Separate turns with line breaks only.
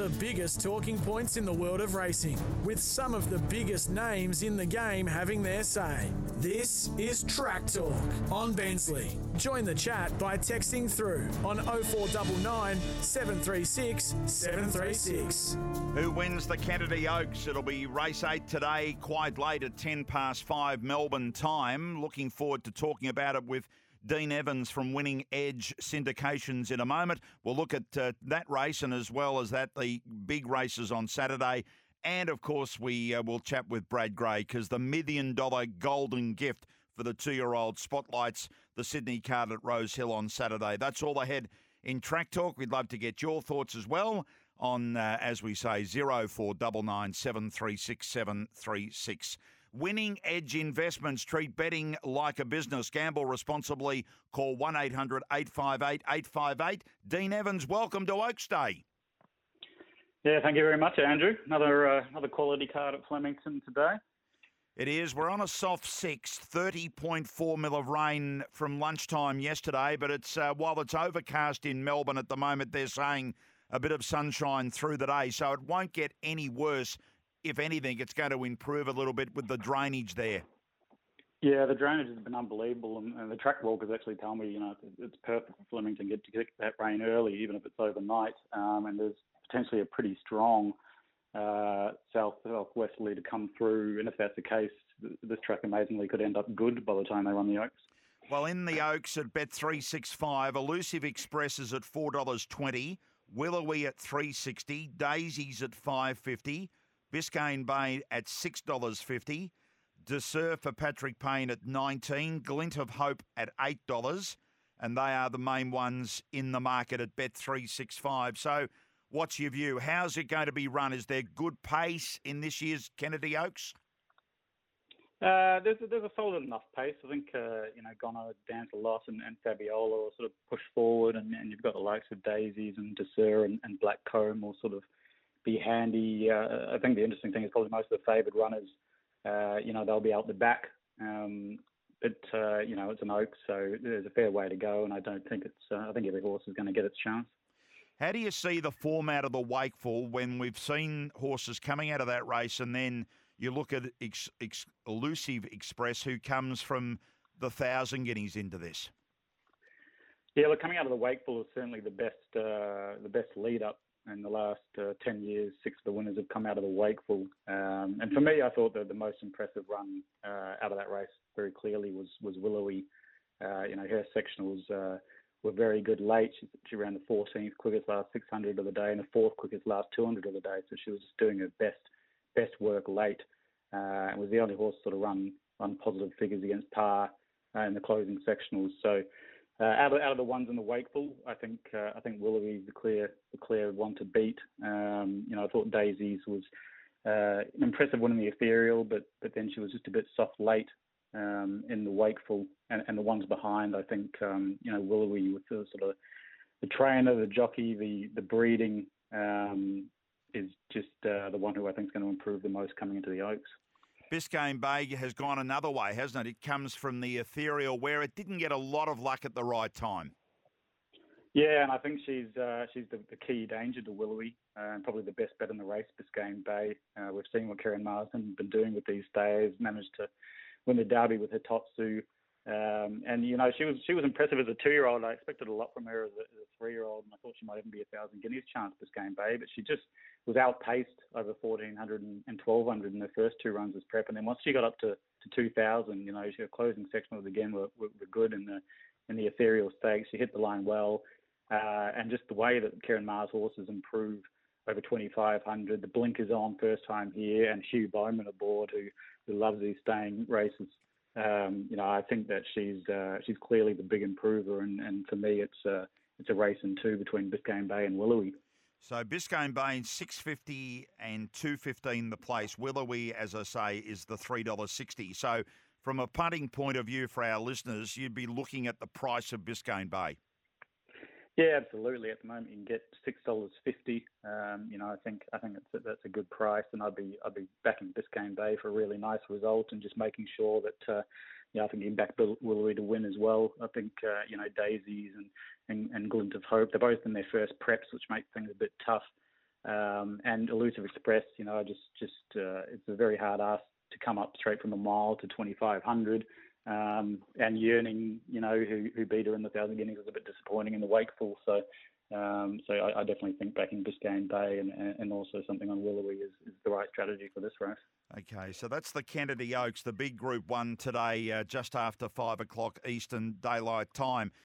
The biggest talking points in the world of racing, with some of the biggest names in the game having their say. This is Track Talk on Bensley. Join the chat by texting through on 0499 736 736.
Who wins the Kennedy Oaks? It'll be race eight today, quite late at 10 past 5 Melbourne time. Looking forward to talking about it with Dean Evans from Winning Edge Syndications in a moment. We'll look at uh, that race and as well as that, the big races on Saturday. And of course, we uh, will chat with Brad Gray because the million dollar golden gift for the two year old spotlights the Sydney card at Rose Hill on Saturday. That's all ahead in Track Talk. We'd love to get your thoughts as well on, uh, as we say, 0499 736 736. Winning Edge Investments treat betting like a business. Gamble responsibly. Call 1 800 858 858. Dean Evans, welcome to Oaks Day.
Yeah, thank you very much, Andrew. Another uh, another quality card at Flemington today.
It is. We're on a soft six, 30.4 mil of rain from lunchtime yesterday, but it's uh, while it's overcast in Melbourne at the moment, they're saying a bit of sunshine through the day, so it won't get any worse if anything, it's going to improve a little bit with the drainage there.
Yeah, the drainage has been unbelievable, and, and the track walkers actually tell me, you know, it's perfect for Flemington to get to get that rain early, even if it's overnight. Um, and there's potentially a pretty strong uh, south southwesterly to come through, and if that's the case, this track amazingly could end up good by the time they run the Oaks.
Well, in the Oaks at Bet three six five, Elusive Express is at four dollars twenty, Willowy at three sixty, Daisies at five fifty. Biscayne Bay at $6.50. Desir for Patrick Payne at 19 Glint of Hope at $8. And they are the main ones in the market at Bet365. So, what's your view? How's it going to be run? Is there good pace in this year's Kennedy Oaks?
Uh, there's a, there's a solid enough pace. I think uh, you know Gonner, Dance a lot, and, and Fabiola will sort of push forward, and, and you've got the likes of Daisies and Desir and, and Black Comb will sort of be handy. Uh, I think the interesting thing is probably most of the favoured runners, uh, you know, they'll be out the back. Um, but uh, you know, it's an oak, so there's a fair way to go, and I don't think it's. Uh, I think every horse is going to get its chance.
How do you see the format of the Wakeful when we've seen horses coming out of that race, and then you look at ex- ex- Elusive Express, who comes from the thousand guineas into this?
Yeah, look, coming out of the Wakeful is certainly the best, uh, the best lead up in the last uh, 10 years, six of the winners have come out of the Wakeful. Um, and for me, I thought that the most impressive run uh, out of that race very clearly was was Willowy. Uh, you know, her sectionals uh, were very good late. She, she ran the 14th quickest last 600 of the day and the fourth quickest last 200 of the day. So she was just doing her best best work late. Uh, and was the only horse sort of run run positive figures against par uh, in the closing sectionals. So uh, out, of, out of the ones in the Wakeful, I think uh, I think Willowy is the clear the clear one to beat. Um, you know, I thought Daisy's was uh, an impressive one in the ethereal, but but then she was just a bit soft late um, in the Wakeful, and, and the ones behind, I think um, you know Willowy with the sort of the trainer, the jockey, the the breeding um, is just uh, the one who I think is going to improve the most coming into the Oaks.
Biscayne Bay has gone another way, hasn't it? It comes from the ethereal, where it didn't get a lot of luck at the right time.
Yeah, and I think she's uh, she's the, the, key danger to Willowy, uh, and probably the best bet in the race, Biscayne Bay. Uh, we've seen what Karen Marsden been doing with these stays, managed to win the Derby with her Totsu. Um, and you know she was she was impressive as a two year old. I expected a lot from her as a, a three year old, and I thought she might even be a thousand guineas chance Biscayne Bay, but she just was outpaced over 1400 and, 1200 in her first two runs as prep. And then once she got up to, to 2000, you know, her closing sectionals again were, were, were good in the in the ethereal stakes. She hit the line well, uh, and just the way that Ciaron Maher's horses improve over 2500. The blinkers on first time here, and Hugh Bowman aboard who who loves these staying races. Um, you know, I think that she's uh, she's clearly the big improver, and, and for me, it's uh, it's a race in two between Biscayne Bay and Willowy.
So Biscayne Bay, six fifty and two fifteen the place. Willowy, as I say, is the three dollars sixty. So from a punting point of view for our listeners, you'd be looking at the price of Biscayne Bay.
Yeah, absolutely. At the moment, you can get six dollars fifty. Um, you know, I think I think that's a, that's a good price, and I'd be I'd be backing Biscayne Bay for a really nice result, and just making sure that uh, you know, I think you back Willowy to win as well. I think uh, you know Daisies and, and and Glint of Hope they're both in their first preps, which makes things a bit tough. Um, and Elusive Express, you know, just just uh, it's a very hard ask to come up straight from a mile to 2,500. Um, and Yearning, you know, who, who beat her in the Thousand Guineas was a bit disappointing in the Wakeful. So, um, so I, I, definitely think backing Biscayne Bay and, and also something on Willowy is, is the right strategy for this race.
Okay, so that's the Kennedy Oaks, the big Group One today, uh, just after five o'clock Eastern Daylight Time.